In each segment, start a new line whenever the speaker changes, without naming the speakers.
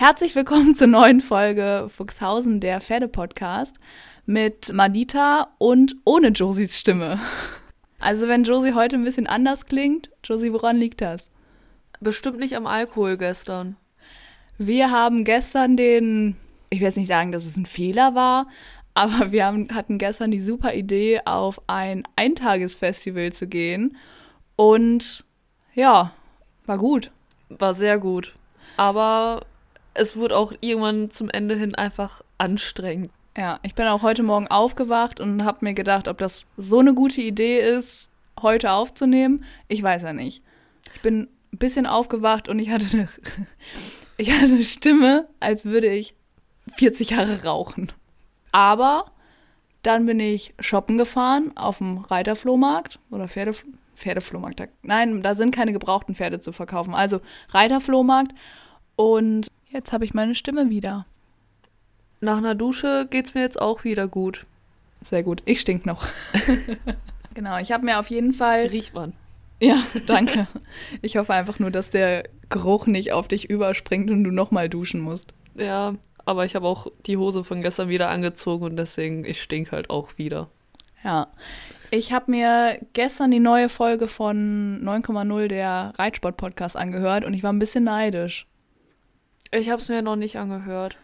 Herzlich willkommen zur neuen Folge Fuchshausen, der Pferde-Podcast mit Madita und ohne Josies Stimme. Also wenn Josie heute ein bisschen anders klingt, Josie, woran liegt das?
Bestimmt nicht am Alkohol gestern.
Wir haben gestern den, ich will jetzt nicht sagen, dass es ein Fehler war, aber wir haben, hatten gestern die super Idee, auf ein Eintagesfestival zu gehen. Und ja, war gut.
War sehr gut. Aber es wurde auch irgendwann zum Ende hin einfach anstrengend.
Ja, ich bin auch heute Morgen aufgewacht und habe mir gedacht, ob das so eine gute Idee ist, heute aufzunehmen. Ich weiß ja nicht. Ich bin ein bisschen aufgewacht und ich hatte eine, ich hatte eine Stimme, als würde ich 40 Jahre rauchen. Aber dann bin ich shoppen gefahren auf dem Reiterflohmarkt oder Pferdef Pferdeflohmarkt. Nein, da sind keine gebrauchten Pferde zu verkaufen. Also Reiterflohmarkt. Und jetzt habe ich meine Stimme wieder.
Nach einer Dusche geht's mir jetzt auch wieder gut.
Sehr gut. Ich stink noch. genau, ich habe mir auf jeden Fall.
Riecht man.
Ja, danke. Ich hoffe einfach nur, dass der Geruch nicht auf dich überspringt und du nochmal duschen musst.
Ja, aber ich habe auch die Hose von gestern wieder angezogen und deswegen, ich stink halt auch wieder.
Ja. Ich habe mir gestern die neue Folge von 9,0 der Reitsport-Podcast angehört und ich war ein bisschen neidisch.
Ich habe es mir noch nicht angehört.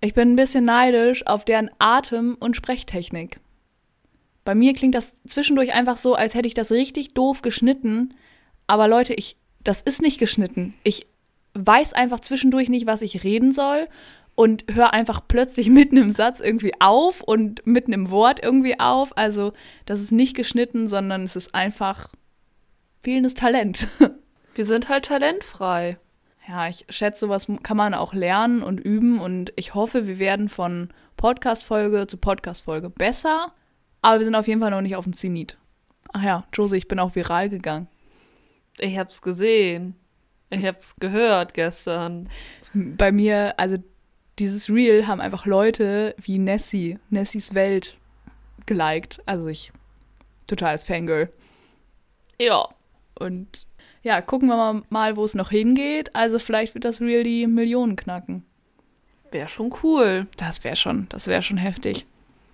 Ich bin ein bisschen neidisch auf deren Atem- und Sprechtechnik. Bei mir klingt das zwischendurch einfach so, als hätte ich das richtig doof geschnitten. Aber Leute, ich, das ist nicht geschnitten. Ich weiß einfach zwischendurch nicht, was ich reden soll und höre einfach plötzlich mitten im Satz irgendwie auf und mitten im Wort irgendwie auf. Also, das ist nicht geschnitten, sondern es ist einfach fehlendes Talent.
Wir sind halt talentfrei
ja, ich schätze, sowas kann man auch lernen und üben und ich hoffe, wir werden von Podcast-Folge zu Podcast-Folge besser, aber wir sind auf jeden Fall noch nicht auf dem Zenit. Ach ja, Josie, ich bin auch viral gegangen.
Ich hab's gesehen. Ich hab's gehört gestern.
Bei mir, also dieses Reel haben einfach Leute wie Nessie, Nessies Welt geliked. Also ich, totales Fangirl.
Ja.
Und ja, gucken wir mal, wo es noch hingeht. Also vielleicht wird das Real die Millionen knacken.
Wäre schon cool.
Das wäre schon, das wäre schon heftig.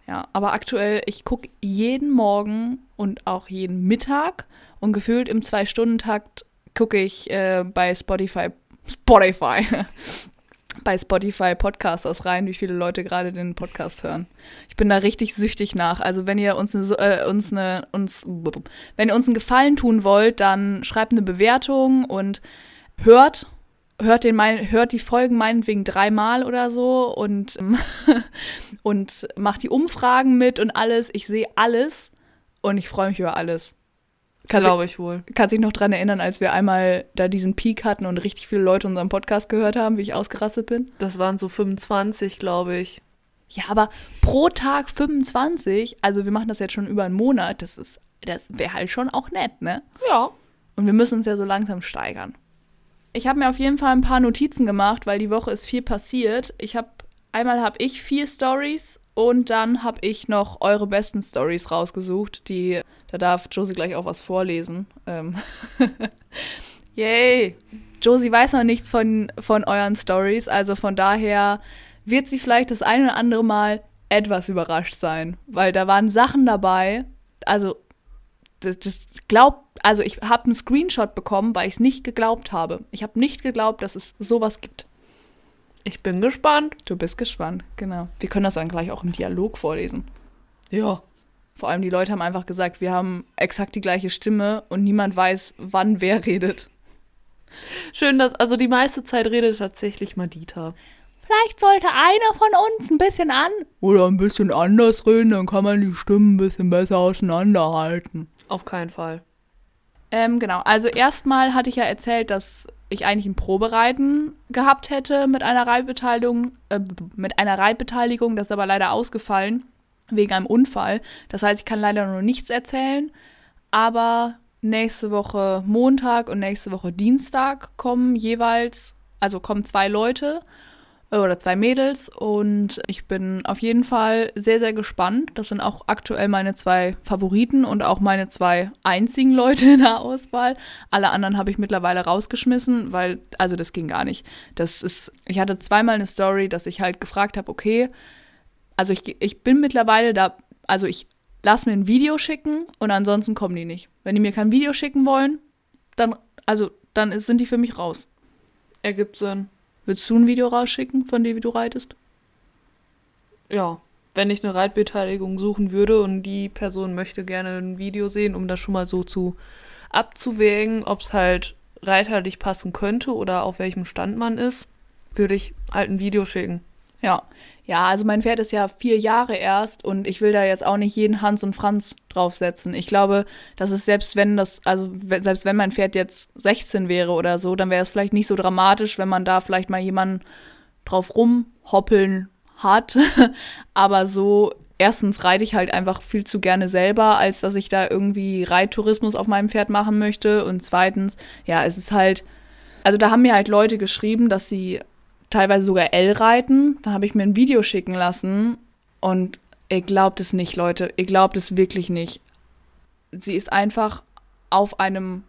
Ja, aber aktuell, ich gucke jeden Morgen und auch jeden Mittag und gefühlt im Zwei-Stunden-Takt gucke ich äh, bei Spotify, Spotify, bei Spotify Podcasters rein, wie viele Leute gerade den Podcast hören. Ich bin da richtig süchtig nach. Also wenn ihr uns, eine, äh, uns, eine, uns wenn ihr uns einen Gefallen tun wollt, dann schreibt eine Bewertung und hört hört, den mein, hört die Folgen meinetwegen dreimal oder so und, und macht die Umfragen mit und alles. Ich sehe alles und ich freue mich über alles.
Glaube ich wohl.
Kannst dich noch dran erinnern, als wir einmal da diesen Peak hatten und richtig viele Leute unseren Podcast gehört haben, wie ich ausgerastet bin?
Das waren so 25, glaube ich.
Ja, aber pro Tag 25, also wir machen das jetzt schon über einen Monat, das ist, das wäre halt schon auch nett, ne?
Ja.
Und wir müssen uns ja so langsam steigern. Ich habe mir auf jeden Fall ein paar Notizen gemacht, weil die Woche ist viel passiert. Ich habe einmal habe ich vier Stories und dann habe ich noch eure besten Stories rausgesucht, die da darf Josie gleich auch was vorlesen. Ähm Yay! Josie weiß noch nichts von, von euren Stories, also von daher wird sie vielleicht das eine oder andere Mal etwas überrascht sein, weil da waren Sachen dabei, also das, das glaubt, also ich habe einen Screenshot bekommen, weil ich es nicht geglaubt habe. Ich habe nicht geglaubt, dass es sowas gibt.
Ich bin gespannt.
Du bist gespannt, genau. Wir können das dann gleich auch im Dialog vorlesen.
Ja.
Vor allem die Leute haben einfach gesagt, wir haben exakt die gleiche Stimme und niemand weiß, wann wer redet.
Schön, dass, also die meiste Zeit redet tatsächlich Madita.
Vielleicht sollte einer von uns ein bisschen an.
Oder ein bisschen anders reden, dann kann man die Stimmen ein bisschen besser auseinanderhalten. Auf keinen Fall.
Ähm, genau, also erstmal hatte ich ja erzählt, dass ich eigentlich ein Probereiten gehabt hätte mit einer Reitbeteiligung, äh, mit einer Reitbeteiligung, das ist aber leider ausgefallen wegen einem Unfall. Das heißt, ich kann leider noch nichts erzählen. Aber nächste Woche Montag und nächste Woche Dienstag kommen jeweils, also kommen zwei Leute. Oder zwei Mädels und ich bin auf jeden Fall sehr, sehr gespannt. Das sind auch aktuell meine zwei Favoriten und auch meine zwei einzigen Leute in der Auswahl. Alle anderen habe ich mittlerweile rausgeschmissen, weil, also das ging gar nicht. Das ist, ich hatte zweimal eine Story, dass ich halt gefragt habe, okay, also ich, ich bin mittlerweile da, also ich lasse mir ein Video schicken und ansonsten kommen die nicht. Wenn die mir kein Video schicken wollen, dann, also dann sind die für mich raus.
Ergibt Sinn.
Willst du ein Video rausschicken von dir, wie du reitest?
Ja, wenn ich eine Reitbeteiligung suchen würde und die Person möchte gerne ein Video sehen, um das schon mal so zu abzuwägen, ob es halt reiterlich passen könnte oder auf welchem Stand man ist, würde ich halt ein Video schicken.
Ja. Ja, also mein Pferd ist ja vier Jahre erst und ich will da jetzt auch nicht jeden Hans und Franz draufsetzen. Ich glaube, dass es selbst wenn das, also selbst wenn mein Pferd jetzt 16 wäre oder so, dann wäre es vielleicht nicht so dramatisch, wenn man da vielleicht mal jemanden drauf rumhoppeln hat. Aber so, erstens reite ich halt einfach viel zu gerne selber, als dass ich da irgendwie Reittourismus auf meinem Pferd machen möchte. Und zweitens, ja, es ist halt, also da haben mir halt Leute geschrieben, dass sie teilweise sogar L-Reiten. Da habe ich mir ein Video schicken lassen und ihr glaubt es nicht, Leute. Ihr glaubt es wirklich nicht. Sie ist einfach auf einem.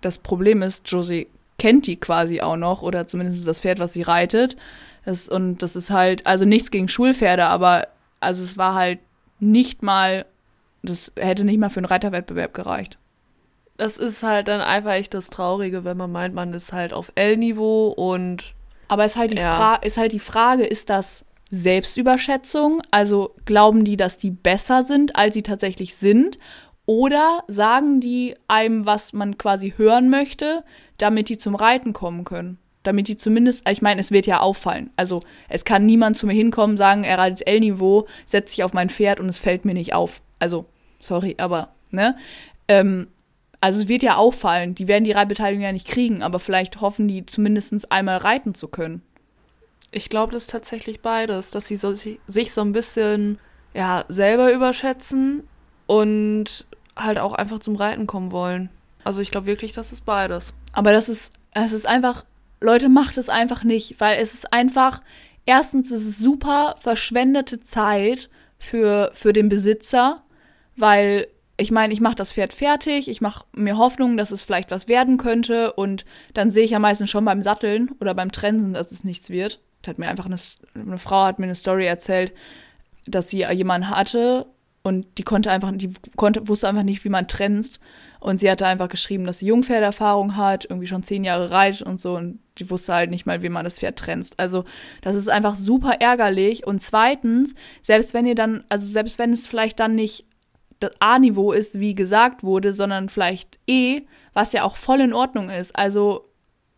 Das Problem ist, Josie kennt die quasi auch noch oder zumindest das Pferd, was sie reitet. Das, und das ist halt, also nichts gegen Schulpferde, aber also es war halt nicht mal, das hätte nicht mal für einen Reiterwettbewerb gereicht.
Das ist halt dann einfach echt das Traurige, wenn man meint, man ist halt auf L-Niveau und
aber ist halt, die ja. ist halt die Frage, ist das Selbstüberschätzung? Also glauben die, dass die besser sind, als sie tatsächlich sind? Oder sagen die einem, was man quasi hören möchte, damit die zum Reiten kommen können? Damit die zumindest, ich meine, es wird ja auffallen. Also es kann niemand zu mir hinkommen, sagen, er reitet L-Niveau, setzt sich auf mein Pferd und es fällt mir nicht auf. Also, sorry, aber, ne? Ähm, also es wird ja auffallen, die werden die Reitbeteiligung ja nicht kriegen, aber vielleicht hoffen die zumindest einmal reiten zu können.
Ich glaube, das ist tatsächlich beides, dass sie so, sich so ein bisschen ja, selber überschätzen und halt auch einfach zum Reiten kommen wollen. Also ich glaube wirklich, das ist beides.
Aber das ist, es ist einfach, Leute, macht es einfach nicht, weil es ist einfach, erstens ist es super verschwendete Zeit für, für den Besitzer, weil ich meine, ich mache das Pferd fertig, ich mache mir Hoffnung, dass es vielleicht was werden könnte und dann sehe ich ja meistens schon beim Satteln oder beim Trensen, dass es nichts wird. Hat mir einfach eine, eine Frau hat mir eine Story erzählt, dass sie jemanden hatte und die konnte einfach, die konnte, wusste einfach nicht, wie man trennt. Und sie hatte einfach geschrieben, dass sie Jungpferderfahrung hat, irgendwie schon zehn Jahre reitet und so. Und die wusste halt nicht mal, wie man das Pferd trennt. Also, das ist einfach super ärgerlich. Und zweitens, selbst wenn ihr dann, also selbst wenn es vielleicht dann nicht das A-Niveau ist, wie gesagt wurde, sondern vielleicht E, was ja auch voll in Ordnung ist. Also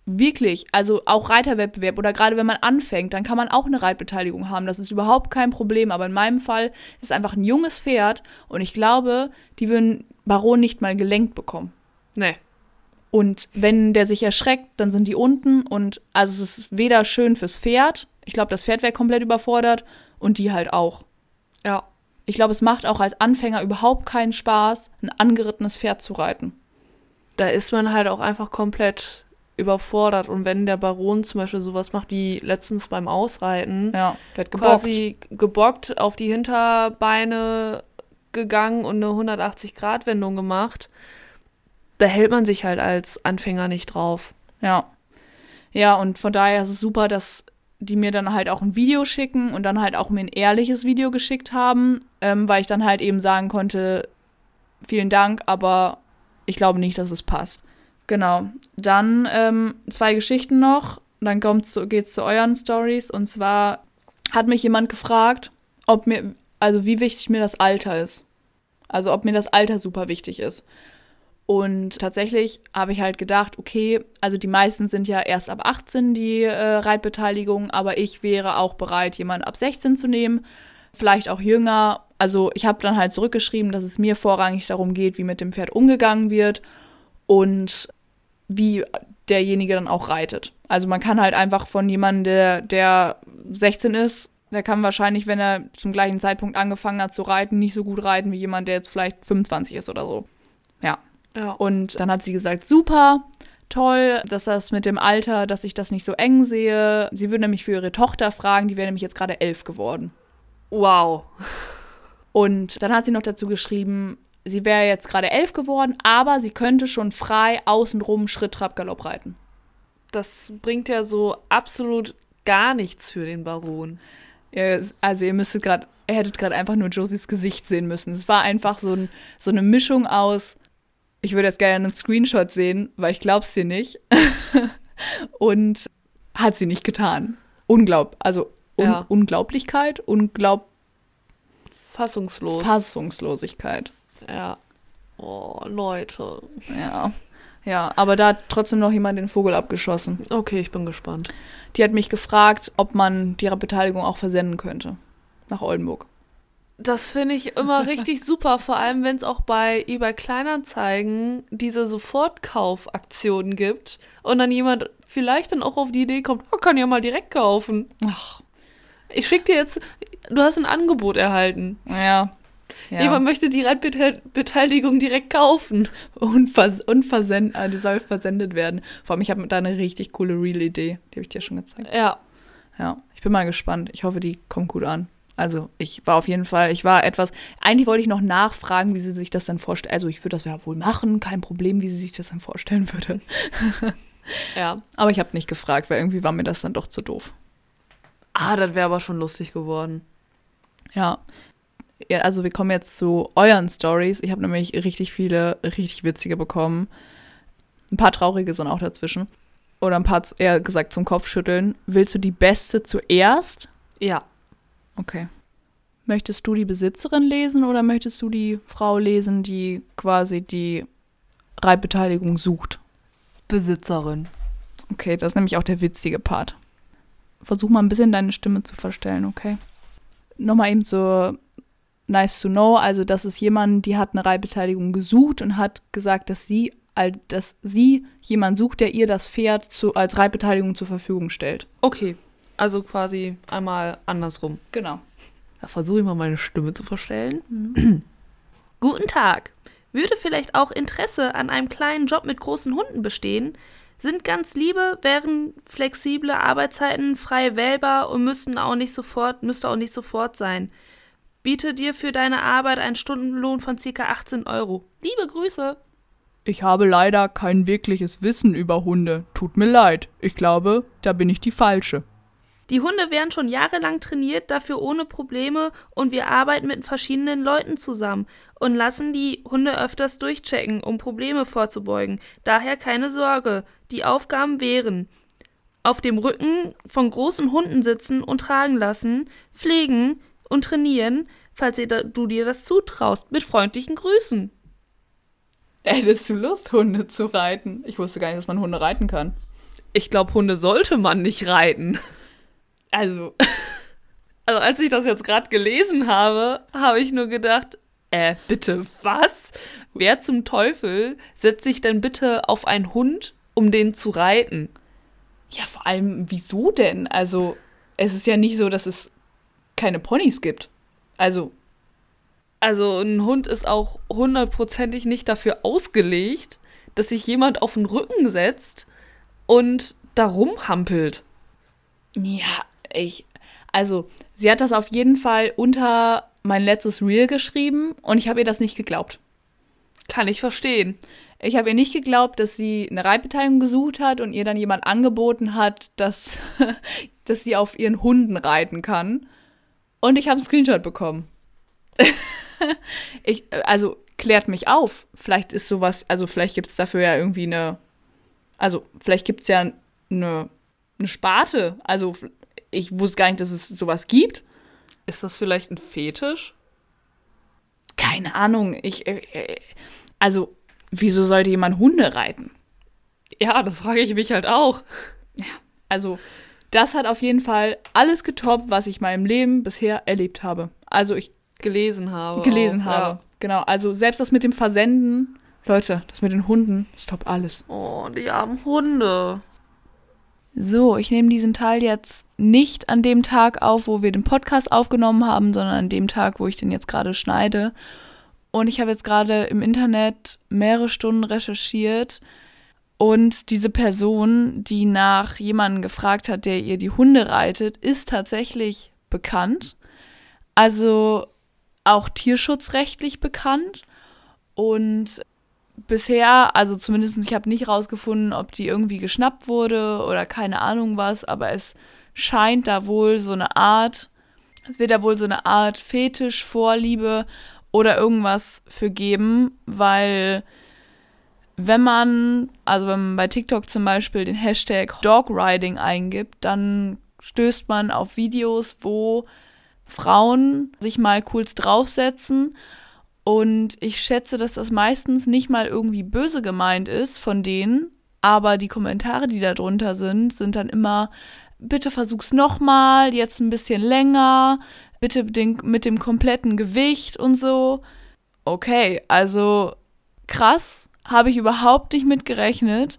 wirklich, also auch Reiterwettbewerb oder gerade wenn man anfängt, dann kann man auch eine Reitbeteiligung haben. Das ist überhaupt kein Problem. Aber in meinem Fall ist einfach ein junges Pferd und ich glaube, die würden Baron nicht mal gelenkt bekommen.
Nee.
Und wenn der sich erschreckt, dann sind die unten und also es ist weder schön fürs Pferd, ich glaube, das Pferd wäre komplett überfordert und die halt auch.
Ja.
Ich glaube, es macht auch als Anfänger überhaupt keinen Spaß, ein angerittenes Pferd zu reiten.
Da ist man halt auch einfach komplett überfordert. Und wenn der Baron zum Beispiel sowas macht wie letztens beim Ausreiten,
ja,
der hat gebockt. quasi gebockt auf die Hinterbeine gegangen und eine 180-Grad-Wendung gemacht, da hält man sich halt als Anfänger nicht drauf.
Ja. Ja, und von daher ist es super, dass die mir dann halt auch ein Video schicken und dann halt auch mir ein ehrliches Video geschickt haben, ähm, weil ich dann halt eben sagen konnte, vielen Dank, aber ich glaube nicht, dass es passt. Genau. Dann ähm, zwei Geschichten noch. Dann geht es zu euren Stories. Und zwar hat mich jemand gefragt, ob mir, also wie wichtig mir das Alter ist. Also ob mir das Alter super wichtig ist. Und tatsächlich habe ich halt gedacht, okay, also die meisten sind ja erst ab 18 die äh, Reitbeteiligung, aber ich wäre auch bereit, jemanden ab 16 zu nehmen, vielleicht auch jünger. Also ich habe dann halt zurückgeschrieben, dass es mir vorrangig darum geht, wie mit dem Pferd umgegangen wird und wie derjenige dann auch reitet. Also man kann halt einfach von jemandem, der, der 16 ist, der kann wahrscheinlich, wenn er zum gleichen Zeitpunkt angefangen hat zu reiten, nicht so gut reiten wie jemand, der jetzt vielleicht 25 ist oder so. Ja,
ja.
Und dann hat sie gesagt, super, toll, dass das mit dem Alter, dass ich das nicht so eng sehe. Sie würde nämlich für ihre Tochter fragen, die wäre nämlich jetzt gerade elf geworden.
Wow.
Und dann hat sie noch dazu geschrieben, sie wäre jetzt gerade elf geworden, aber sie könnte schon frei außenrum Schritt, Trab, Galopp reiten.
Das bringt ja so absolut gar nichts für den Baron.
Ja, also ihr müsstet gerade, ihr hättet gerade einfach nur Josies Gesicht sehen müssen. Es war einfach so, ein, so eine Mischung aus, ich würde jetzt gerne einen Screenshot sehen, weil ich glaub's dir nicht. Und hat sie nicht getan. Unglaub, also Un
Ja.
Unglaublichkeit, Unglaub
Fassungslos.
Fassungslosigkeit.
ja. Oh, Leute.
Ja. Ja, aber da hat trotzdem noch jemand den Vogel abgeschossen.
Okay, ich bin gespannt.
Die hat mich gefragt, ob man die Beteiligung auch versenden könnte. Nach Oldenburg.
Das finde ich immer richtig super, vor allem wenn es auch bei eBay Kleinanzeigen diese Sofortkaufaktionen gibt und dann jemand vielleicht dann auch auf die Idee kommt, oh, kann ja mal direkt kaufen.
Ach,
Ich schicke dir jetzt, du hast ein Angebot erhalten.
ja. ja.
Jemand möchte die Reitbeteiligung direkt kaufen.
Unvers unversend äh, die soll versendet werden. Vor allem, ich habe da eine richtig coole Real-Idee. Die habe ich dir schon gezeigt.
Ja,
Ja, ich bin mal gespannt. Ich hoffe, die kommt gut an. Also, ich war auf jeden Fall, ich war etwas, eigentlich wollte ich noch nachfragen, wie sie sich das dann vorstellt. Also, ich würde das ja wohl machen, kein Problem, wie sie sich das dann vorstellen würde.
ja.
Aber ich habe nicht gefragt, weil irgendwie war mir das dann doch zu doof.
Ah, das wäre aber schon lustig geworden.
Ja. ja. Also wir kommen jetzt zu euren Stories. Ich habe nämlich richtig viele, richtig witzige bekommen. Ein paar traurige sind auch dazwischen. Oder ein paar eher gesagt zum Kopfschütteln. Willst du die beste zuerst?
Ja.
Okay. Möchtest du die Besitzerin lesen oder möchtest du die Frau lesen, die quasi die Reitbeteiligung sucht?
Besitzerin.
Okay, das ist nämlich auch der witzige Part. Versuch mal ein bisschen deine Stimme zu verstellen, okay? Nochmal eben so nice to know, also das ist jemand, die hat eine Reitbeteiligung gesucht und hat gesagt, dass sie, dass sie jemand sucht, der ihr das Pferd zu, als Reitbeteiligung zur Verfügung stellt.
Okay, also quasi einmal andersrum.
Genau.
Da versuche ich mal meine Stimme zu verstellen. Guten Tag. Würde vielleicht auch Interesse an einem kleinen Job mit großen Hunden bestehen? Sind ganz liebe, wären flexible Arbeitszeiten frei wählbar und müssten auch nicht sofort, müsste auch nicht sofort sein. Biete dir für deine Arbeit einen Stundenlohn von ca. 18 Euro. Liebe Grüße.
Ich habe leider kein wirkliches Wissen über Hunde. Tut mir leid. Ich glaube, da bin ich die Falsche.
Die Hunde werden schon jahrelang trainiert, dafür ohne Probleme und wir arbeiten mit verschiedenen Leuten zusammen und lassen die Hunde öfters durchchecken, um Probleme vorzubeugen. Daher keine Sorge, die Aufgaben wären auf dem Rücken von großen Hunden sitzen und tragen lassen, pflegen und trainieren, falls ihr da, du dir das zutraust. Mit freundlichen Grüßen.
Hättest du Lust, Hunde zu reiten? Ich wusste gar nicht, dass man Hunde reiten kann.
Ich glaube, Hunde sollte man nicht reiten.
Also,
Also als ich das jetzt gerade gelesen habe, habe ich nur gedacht, äh, bitte was? Wer zum Teufel setzt sich denn bitte auf einen Hund, um den zu reiten?
ja, vor allem, wieso denn? Also, es ist ja nicht so, dass es keine Ponys gibt. Also,
Also ein Hund ist auch hundertprozentig nicht dafür ausgelegt, dass sich jemand auf den Rücken setzt und da rumhampelt.
ja, ich. Also, sie hat das auf jeden Fall unter mein letztes Reel geschrieben und ich habe ihr das nicht geglaubt.
Kann ich verstehen.
Ich habe ihr nicht geglaubt, dass sie eine Reitbeteiligung gesucht hat und ihr dann jemand angeboten hat, dass, dass sie auf ihren Hunden reiten kann. Und ich habe einen Screenshot bekommen. ich, also klärt mich auf. Vielleicht ist sowas, also vielleicht gibt es dafür ja irgendwie eine, also vielleicht gibt es ja eine, eine Sparte. Also ich wusste gar nicht, dass es sowas gibt.
Ist das vielleicht ein Fetisch?
Keine Ahnung. Ich, äh, äh, also wieso sollte jemand Hunde reiten?
Ja, das frage ich mich halt auch.
Ja, also das hat auf jeden Fall alles getoppt, was ich in meinem Leben bisher erlebt habe. Also ich
Gelesen habe.
gelesen
auch,
habe. Genau, also selbst das mit dem Versenden, Leute, das mit den Hunden, ist top alles.
Ja. Oh, die armen Hunde.
So, ich nehme diesen Teil jetzt nicht an dem Tag auf, wo wir den Podcast aufgenommen haben, sondern an dem Tag, wo ich den jetzt gerade schneide. Und ich habe jetzt gerade im Internet mehrere Stunden recherchiert, Und diese Person, die nach jemandem gefragt hat, der ihr die Hunde reitet, ist tatsächlich bekannt. Also auch tierschutzrechtlich bekannt. Und bisher, also zumindest ich habe nicht rausgefunden, ob die irgendwie geschnappt wurde oder keine Ahnung was, aber es scheint da wohl so eine Art, es wird da wohl so eine Art Fetisch, Vorliebe oder irgendwas für geben, weil wenn man, also wenn man bei TikTok zum Beispiel den Hashtag Dogriding eingibt, dann stößt man auf Videos, wo Frauen sich mal kurz draufsetzen. Und ich schätze, dass das meistens nicht mal irgendwie böse gemeint ist von denen, aber die Kommentare, die da drunter sind, sind dann immer, bitte versuch's nochmal, jetzt ein bisschen länger, bitte den, mit dem kompletten Gewicht und so. Okay, also krass, habe ich überhaupt nicht mit gerechnet.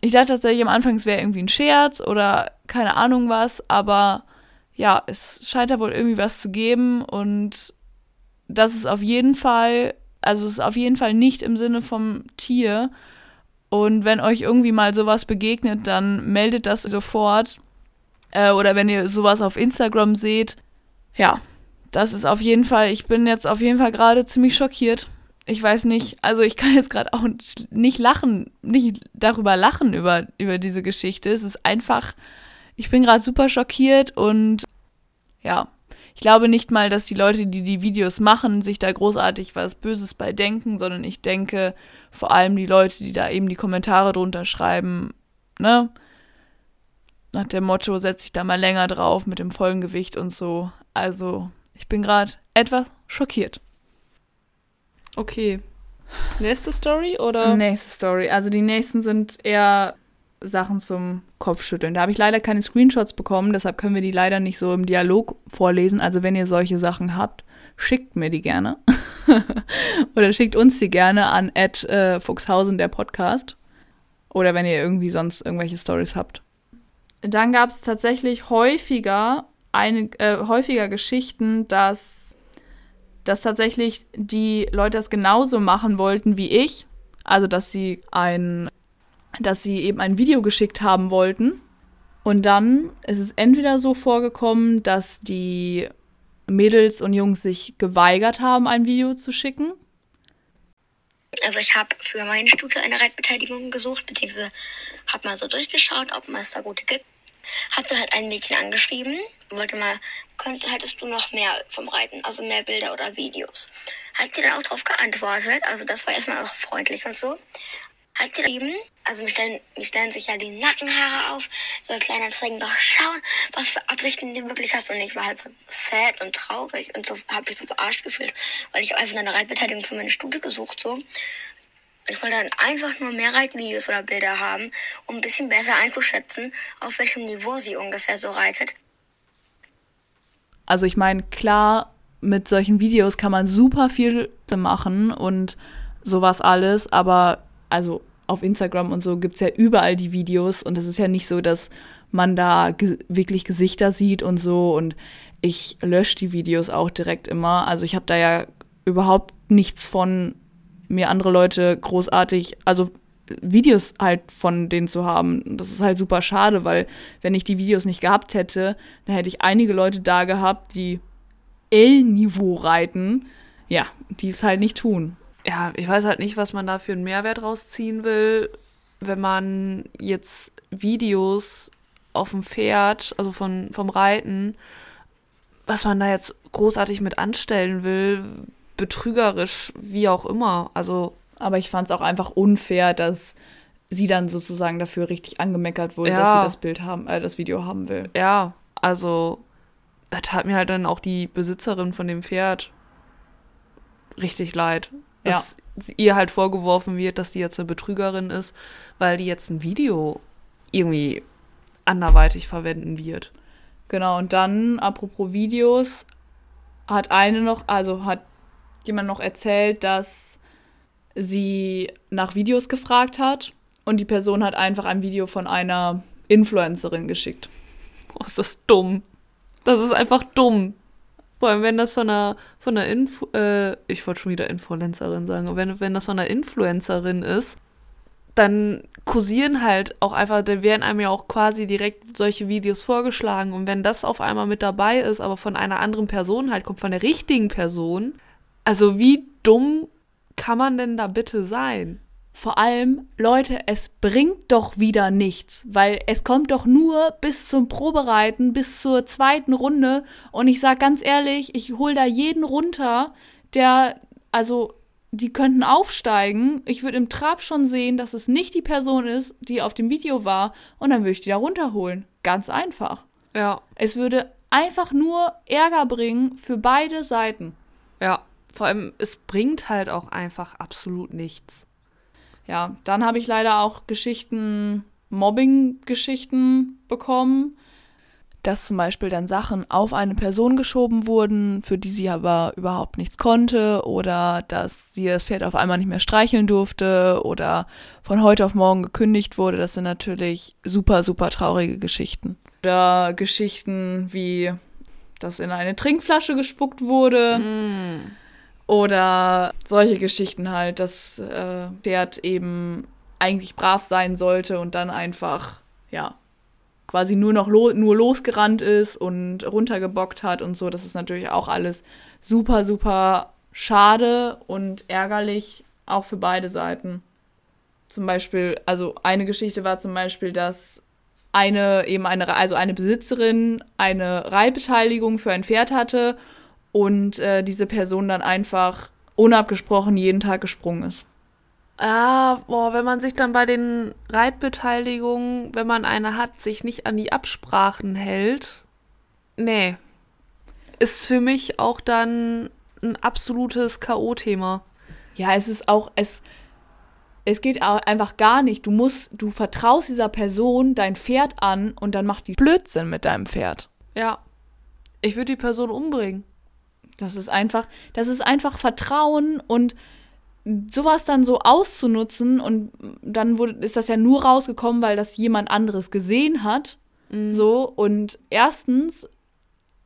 Ich dachte tatsächlich am Anfang, es wäre irgendwie ein Scherz oder keine Ahnung was, aber ja, es scheint da wohl irgendwie was zu geben und das ist auf jeden Fall, also es ist auf jeden Fall nicht im Sinne vom Tier. Und wenn euch irgendwie mal sowas begegnet, dann meldet das sofort. Äh, oder wenn ihr sowas auf Instagram seht. Ja, das ist auf jeden Fall, ich bin jetzt auf jeden Fall gerade ziemlich schockiert ich weiß nicht, also ich kann jetzt gerade auch nicht lachen, nicht darüber lachen, über, über diese Geschichte. Es ist einfach, ich bin gerade super schockiert und ja, ich glaube nicht mal, dass die Leute, die die Videos machen, sich da großartig was Böses bei denken, sondern ich denke vor allem die Leute, die da eben die Kommentare drunter schreiben, ne? Nach dem Motto, setze ich da mal länger drauf mit dem vollen Gewicht und so. Also, ich bin gerade etwas schockiert.
Okay. Nächste Story oder?
Nächste Story. Also die nächsten sind eher Sachen zum Kopfschütteln. Da habe ich leider keine Screenshots bekommen, deshalb können wir die leider nicht so im Dialog vorlesen. Also wenn ihr solche Sachen habt, schickt mir die gerne. Oder schickt uns die gerne an Ed äh, Fuchshausen, der Podcast. Oder wenn ihr irgendwie sonst irgendwelche Stories habt. Dann gab es tatsächlich häufiger, eine, äh, häufiger Geschichten, dass dass tatsächlich die Leute das genauso machen wollten wie ich. Also, dass sie ein, dass sie eben ein Video geschickt haben wollten. Und dann ist es entweder so vorgekommen, dass die Mädels und Jungs sich geweigert haben, ein Video zu schicken.
Also ich habe für meine Studie eine Reitbeteiligung gesucht, beziehungsweise habe mal so durchgeschaut, ob es da gute gibt. Hab dann halt ein Mädchen angeschrieben, wollte mal, könnt, hättest du noch mehr vom Reiten, also mehr Bilder oder Videos. Hat sie dann auch darauf geantwortet, also das war erstmal auch freundlich und so. Hat sie eben, also mir stellen, mir stellen sich ja die Nackenhaare auf, so ein kleiner Trägen, doch schauen, was für Absichten du wirklich hast. Und ich war halt so sad und traurig und so habe ich so verarscht gefühlt, weil ich einfach eine Reitbeteiligung für meine Studie gesucht so. Ich wollte dann einfach nur mehr Reitvideos oder Bilder haben, um ein bisschen besser einzuschätzen, auf welchem Niveau sie ungefähr so reitet.
Also ich meine, klar, mit solchen Videos kann man super viel machen und sowas alles, aber also auf Instagram und so gibt es ja überall die Videos und es ist ja nicht so, dass man da ge wirklich Gesichter sieht und so und ich lösche die Videos auch direkt immer. Also ich habe da ja überhaupt nichts von mir andere Leute großartig, also Videos halt von denen zu haben. Das ist halt super schade, weil wenn ich die Videos nicht gehabt hätte, dann hätte ich einige Leute da gehabt, die L-Niveau reiten, ja, die es halt nicht tun.
Ja, ich weiß halt nicht, was man da für einen Mehrwert rausziehen will, wenn man jetzt Videos auf dem Pferd, also von, vom Reiten, was man da jetzt großartig mit anstellen will, betrügerisch, wie auch immer. Also.
Aber ich fand es auch einfach unfair, dass sie dann sozusagen dafür richtig angemeckert wurde, ja. dass sie das Bild haben, äh, das Video haben will.
Ja, also da tat mir halt dann auch die Besitzerin von dem Pferd richtig leid. Dass ja. ihr halt vorgeworfen wird, dass die jetzt eine Betrügerin ist, weil die jetzt ein Video irgendwie anderweitig verwenden wird.
Genau, und dann, apropos Videos, hat eine noch, also hat jemand noch erzählt, dass sie nach Videos gefragt hat und die Person hat einfach ein Video von einer Influencerin geschickt.
Oh, ist das dumm. Das ist einfach dumm. Vor allem, wenn das von einer, von einer Influ äh, ich wollte schon wieder Influencerin sagen, wenn, wenn das von einer Influencerin ist, dann kursieren halt auch einfach, dann werden einem ja auch quasi direkt solche Videos vorgeschlagen. Und wenn das auf einmal mit dabei ist, aber von einer anderen Person halt kommt, von der richtigen Person, also wie dumm kann man denn da bitte sein?
Vor allem, Leute, es bringt doch wieder nichts, weil es kommt doch nur bis zum Probereiten, bis zur zweiten Runde. Und ich sag ganz ehrlich, ich hol da jeden runter, der, also, die könnten aufsteigen. Ich würde im Trab schon sehen, dass es nicht die Person ist, die auf dem Video war. Und dann würde ich die da runterholen. Ganz einfach.
Ja.
Es würde einfach nur Ärger bringen für beide Seiten.
Ja. Vor allem, es bringt halt auch einfach absolut nichts.
Ja, dann habe ich leider auch Geschichten, Mobbing-Geschichten bekommen, dass zum Beispiel dann Sachen auf eine Person geschoben wurden, für die sie aber überhaupt nichts konnte, oder dass sie das Pferd auf einmal nicht mehr streicheln durfte oder von heute auf morgen gekündigt wurde. Das sind natürlich super, super traurige Geschichten. Oder Geschichten wie, dass in eine Trinkflasche gespuckt wurde.
Mm.
Oder solche Geschichten halt, dass äh, Pferd eben eigentlich brav sein sollte und dann einfach, ja, quasi nur noch lo nur losgerannt ist und runtergebockt hat und so. Das ist natürlich auch alles super, super schade und ärgerlich, auch für beide Seiten. Zum Beispiel, also eine Geschichte war zum Beispiel, dass eine eben eine, also eine Besitzerin eine Reitbeteiligung für ein Pferd hatte und äh, diese Person dann einfach unabgesprochen jeden Tag gesprungen ist.
Ah, boah, wenn man sich dann bei den Reitbeteiligungen, wenn man eine hat, sich nicht an die Absprachen hält, nee, ist für mich auch dann ein absolutes K.O.-Thema.
Ja, es ist auch, es, es geht auch einfach gar nicht. Du musst, du vertraust dieser Person dein Pferd an und dann macht die Blödsinn mit deinem Pferd.
Ja. Ich würde die Person umbringen.
Das ist einfach, das ist einfach Vertrauen und sowas dann so auszunutzen und dann wurde, ist das ja nur rausgekommen, weil das jemand anderes gesehen hat.
Mhm.
So, und erstens,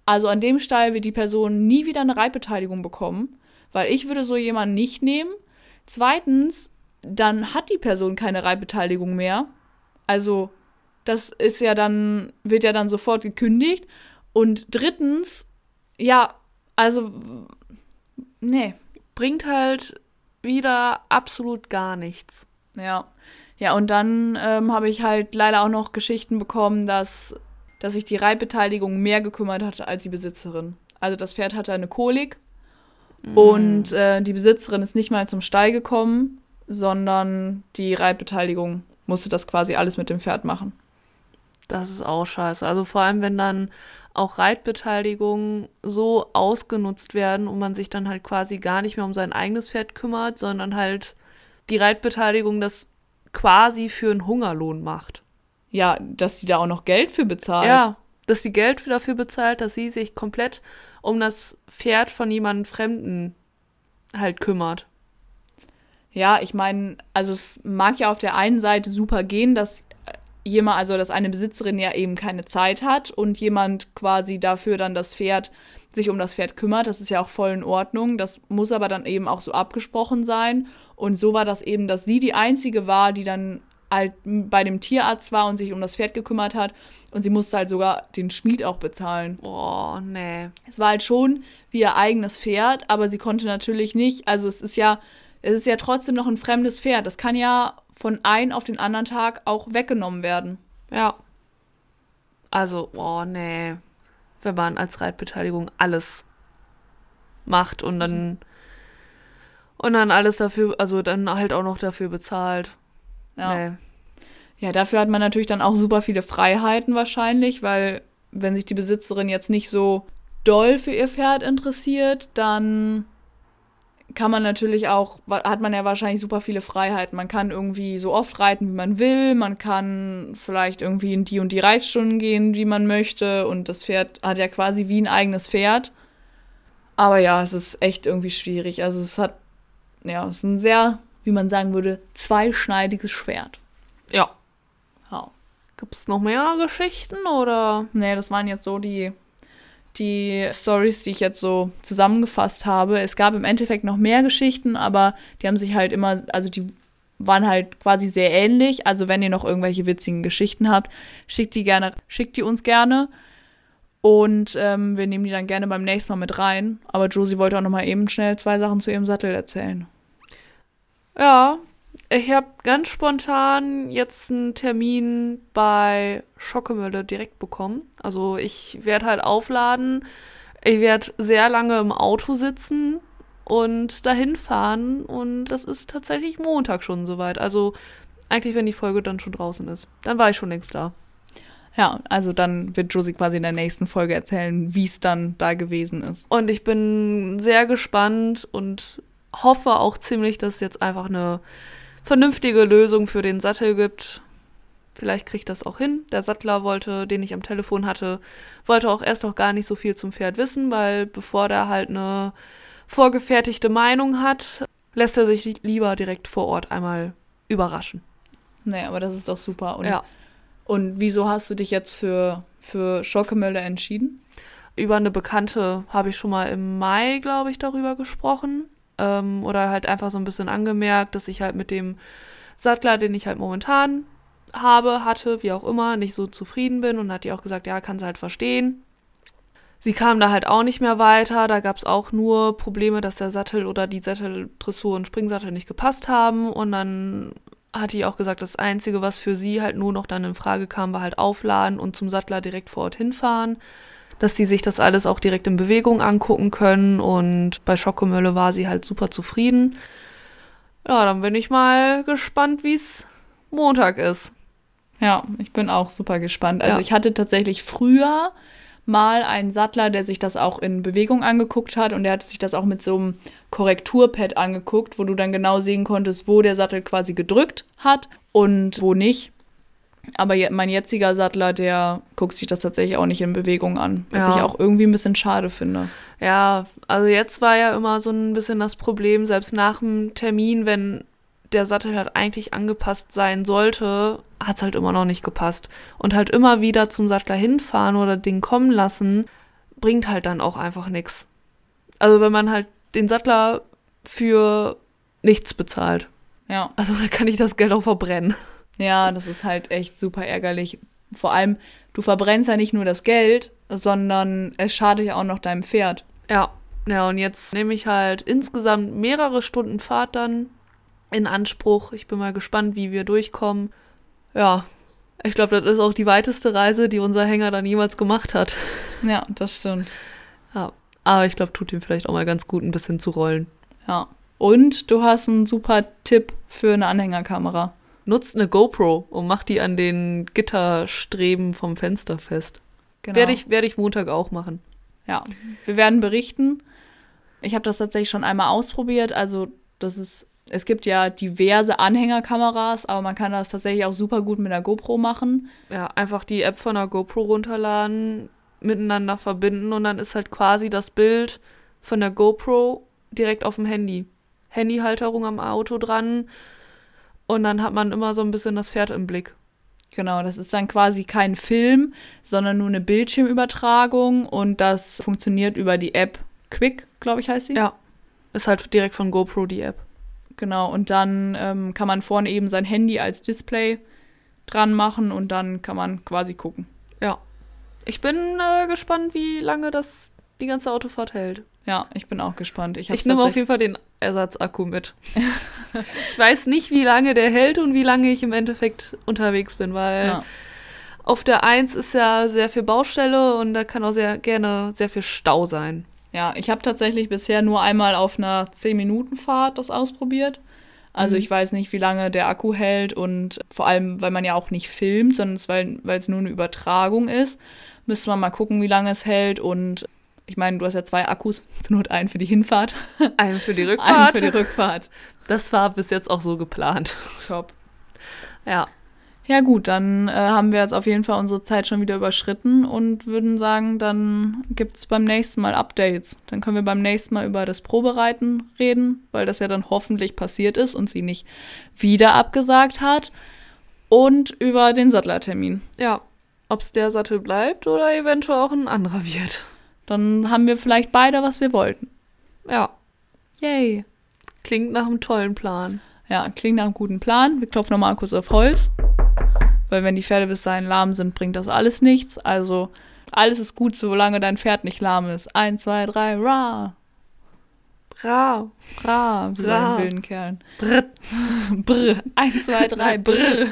also an dem Stall wird die Person nie wieder eine Reitbeteiligung bekommen, weil ich würde so jemanden nicht nehmen. Zweitens, dann hat die Person keine Reitbeteiligung mehr. Also, das ist ja dann, wird ja dann sofort gekündigt. Und drittens, ja, also, nee.
Bringt halt wieder absolut gar nichts.
Ja. Ja, und dann ähm, habe ich halt leider auch noch Geschichten bekommen, dass, dass sich die Reitbeteiligung mehr gekümmert hat als die Besitzerin. Also das Pferd hatte eine Kolik und äh, die Besitzerin ist nicht mal zum Stall gekommen, sondern die Reitbeteiligung musste das quasi alles mit dem Pferd machen.
Das ist auch scheiße. Also vor allem, wenn dann auch Reitbeteiligungen so ausgenutzt werden und man sich dann halt quasi gar nicht mehr um sein eigenes Pferd kümmert, sondern halt die Reitbeteiligung das quasi für einen Hungerlohn macht.
Ja, dass sie da auch noch Geld für bezahlt.
Ja, dass sie Geld dafür bezahlt, dass sie sich komplett um das Pferd von jemandem Fremden halt kümmert.
Ja, ich meine, also es mag ja auf der einen Seite super gehen, dass jemand, also dass eine Besitzerin ja eben keine Zeit hat und jemand quasi dafür dann das Pferd sich um das Pferd kümmert. Das ist ja auch voll in Ordnung. Das muss aber dann eben auch so abgesprochen sein. Und so war das eben, dass sie die einzige war, die dann halt bei dem Tierarzt war und sich um das Pferd gekümmert hat. Und sie musste halt sogar den Schmied auch bezahlen.
Oh, nee.
Es war halt schon wie ihr eigenes Pferd, aber sie konnte natürlich nicht, also es ist ja, es ist ja trotzdem noch ein fremdes Pferd. Das kann ja von einem auf den anderen Tag auch weggenommen werden.
Ja. Also, oh nee. Wenn man als Reitbeteiligung alles macht und dann und dann alles dafür, also dann halt auch noch dafür bezahlt.
Ja.
Nee.
Ja, dafür hat man natürlich dann auch super viele Freiheiten wahrscheinlich, weil wenn sich die Besitzerin jetzt nicht so doll für ihr Pferd interessiert, dann kann man natürlich auch, hat man ja wahrscheinlich super viele Freiheiten. Man kann irgendwie so oft reiten, wie man will. Man kann vielleicht irgendwie in die und die Reitstunden gehen, wie man möchte. Und das Pferd hat ja quasi wie ein eigenes Pferd. Aber ja, es ist echt irgendwie schwierig. Also es hat, ja, es ist ein sehr, wie man sagen würde, zweischneidiges Schwert.
Ja.
Ja.
Gibt es noch mehr Geschichten oder?
Nee, das waren jetzt so die, die Stories, die ich jetzt so zusammengefasst habe. Es gab im Endeffekt noch mehr Geschichten, aber die haben sich halt immer, also die waren halt quasi sehr ähnlich. Also wenn ihr noch irgendwelche witzigen Geschichten habt, schickt die gerne, schickt die uns gerne. Und ähm, wir nehmen die dann gerne beim nächsten Mal mit rein. Aber Josie wollte auch noch mal eben schnell zwei Sachen zu ihrem Sattel erzählen.
Ja, ich habe ganz spontan jetzt einen Termin bei Schockemölle direkt bekommen. Also ich werde halt aufladen. Ich werde sehr lange im Auto sitzen und dahin fahren. Und das ist tatsächlich Montag schon soweit. Also eigentlich, wenn die Folge dann schon draußen ist. Dann war ich schon längst da.
Ja, also dann wird Josie quasi in der nächsten Folge erzählen, wie es dann da gewesen ist.
Und ich bin sehr gespannt und hoffe auch ziemlich, dass jetzt einfach eine vernünftige Lösung für den Sattel gibt. Vielleicht kriegt das auch hin. Der Sattler wollte, den ich am Telefon hatte, wollte auch erst noch gar nicht so viel zum Pferd wissen, weil bevor der halt eine vorgefertigte Meinung hat, lässt er sich lieber direkt vor Ort einmal überraschen.
Nee, aber das ist doch super. Und,
Ja.
und wieso hast du dich jetzt für, für Schockemölle entschieden?
Über eine Bekannte habe ich schon mal im Mai, glaube ich, darüber gesprochen. Ähm, oder halt einfach so ein bisschen angemerkt, dass ich halt mit dem Sattler, den ich halt momentan habe, hatte, wie auch immer, nicht so zufrieden bin. Und hat die auch gesagt, ja, kann sie halt verstehen. Sie kam da halt auch nicht mehr weiter. Da gab es auch nur Probleme, dass der Sattel oder die Satteldressur und Springsattel nicht gepasst haben. Und dann hat die auch gesagt, das Einzige, was für sie halt nur noch dann in Frage kam, war halt aufladen und zum Sattler direkt vor Ort hinfahren. Dass die sich das alles auch direkt in Bewegung angucken können. Und bei Schockemölle war sie halt super zufrieden. Ja, dann bin ich mal gespannt, wie es Montag ist.
Ja, ich bin auch super gespannt. Also
Ja.
ich hatte tatsächlich früher mal einen Sattler, der sich das auch in Bewegung angeguckt hat und der hat sich das auch mit so einem Korrekturpad angeguckt, wo du dann genau sehen konntest, wo der Sattel quasi gedrückt hat und wo nicht. Aber mein jetziger Sattler, der guckt sich das tatsächlich auch nicht in Bewegung an, was
Ja.
ich auch irgendwie ein bisschen schade finde.
Ja, also jetzt war ja immer so ein bisschen das Problem, selbst nach dem Termin, wenn der Sattel halt eigentlich angepasst sein sollte, hat es halt immer noch nicht gepasst. Und halt immer wieder zum Sattler hinfahren oder den kommen lassen, bringt halt dann auch einfach nichts. Also wenn man halt den Sattler für nichts bezahlt.
Ja.
Also dann kann ich das Geld auch verbrennen.
Ja, das ist halt echt super ärgerlich. Vor allem, du verbrennst ja nicht nur das Geld, sondern es schadet ja auch noch deinem Pferd.
Ja, ja, und jetzt nehme ich halt insgesamt mehrere Stunden Fahrt dann in Anspruch. Ich bin mal gespannt, wie wir durchkommen. Ja, ich glaube, das ist auch die weiteste Reise, die unser Hänger dann jemals gemacht hat.
Ja, das stimmt.
Ja, aber ich glaube, tut ihm vielleicht auch mal ganz gut, ein bisschen zu rollen.
Ja. Und du hast einen super Tipp für eine Anhängerkamera.
Nutzt eine GoPro und macht die an den Gitterstreben vom Fenster fest.
Genau.
Werde ich, werde ich Montag auch machen.
Ja. Wir werden berichten. Ich habe das tatsächlich schon einmal ausprobiert. Also, das ist, es gibt ja diverse Anhängerkameras, aber man kann das tatsächlich auch super gut mit der GoPro machen.
Ja, einfach die App von der GoPro runterladen, miteinander verbinden und dann ist halt quasi das Bild von der GoPro direkt auf dem Handy. Handyhalterung am Auto dran und dann hat man immer so ein bisschen das Pferd im Blick.
Genau, das ist dann quasi kein Film, sondern nur eine Bildschirmübertragung und das funktioniert über die App Quick, glaube ich, heißt sie.
Ja. Ist halt direkt von GoPro die App.
Genau, und dann ähm, kann man vorne eben sein Handy als Display dran machen und dann kann man quasi gucken.
Ja. Ich bin äh, gespannt, wie lange das die ganze Autofahrt hält.
Ja, ich bin auch gespannt. Ich,
Ich nehme auf jeden Fall den Ersatzakku mit. ich weiß nicht, wie lange der hält und wie lange ich im Endeffekt unterwegs bin, weil
Ja.
auf der 1 ist ja sehr viel Baustelle und da kann auch sehr gerne sehr viel Stau sein.
Ja, ich habe tatsächlich bisher nur einmal auf einer 10-Minuten-Fahrt das ausprobiert. Also
Mhm.
ich weiß nicht, wie lange der Akku hält und vor allem, weil man ja auch nicht filmt, sondern weil es nur eine Übertragung ist, müsste man mal gucken, wie lange es hält. Und ich meine, du hast ja zwei Akkus, zur Not einen für die Hinfahrt,
Einen für die
einen
Rückfahrt.
für die Rückfahrt.
das war bis jetzt auch so geplant.
Top.
Ja.
Ja gut, dann äh, haben wir jetzt auf jeden Fall unsere Zeit schon wieder überschritten und würden sagen, dann gibt es beim nächsten Mal Updates. Dann können wir beim nächsten Mal über das Probereiten reden, weil das ja dann hoffentlich passiert ist und sie nicht wieder abgesagt hat. Und über den Sattlertermin.
Ja. Ob es der Sattel bleibt oder eventuell auch ein anderer wird.
Dann haben wir vielleicht beide, was wir wollten.
Ja.
Yay.
Klingt nach einem tollen Plan.
Ja, klingt nach einem guten Plan. Wir klopfen nochmal kurz auf Holz. Weil wenn die Pferde bis dahin lahm sind, bringt das alles nichts. Also alles ist gut, solange dein Pferd nicht lahm ist. Eins, zwei, drei, ra.
Bra.
Ra, wie bei
Ra.
den wilden Kerlen.
Brr.
Brr. Eins, zwei, drei, brr.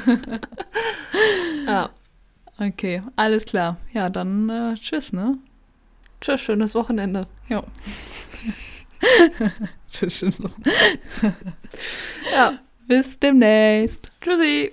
Ja.
Okay, alles klar. Ja, dann äh, tschüss, ne?
Tschüss, schönes Wochenende.
Ja. tschüss.
Ja.
Bis demnächst.
Tschüssi.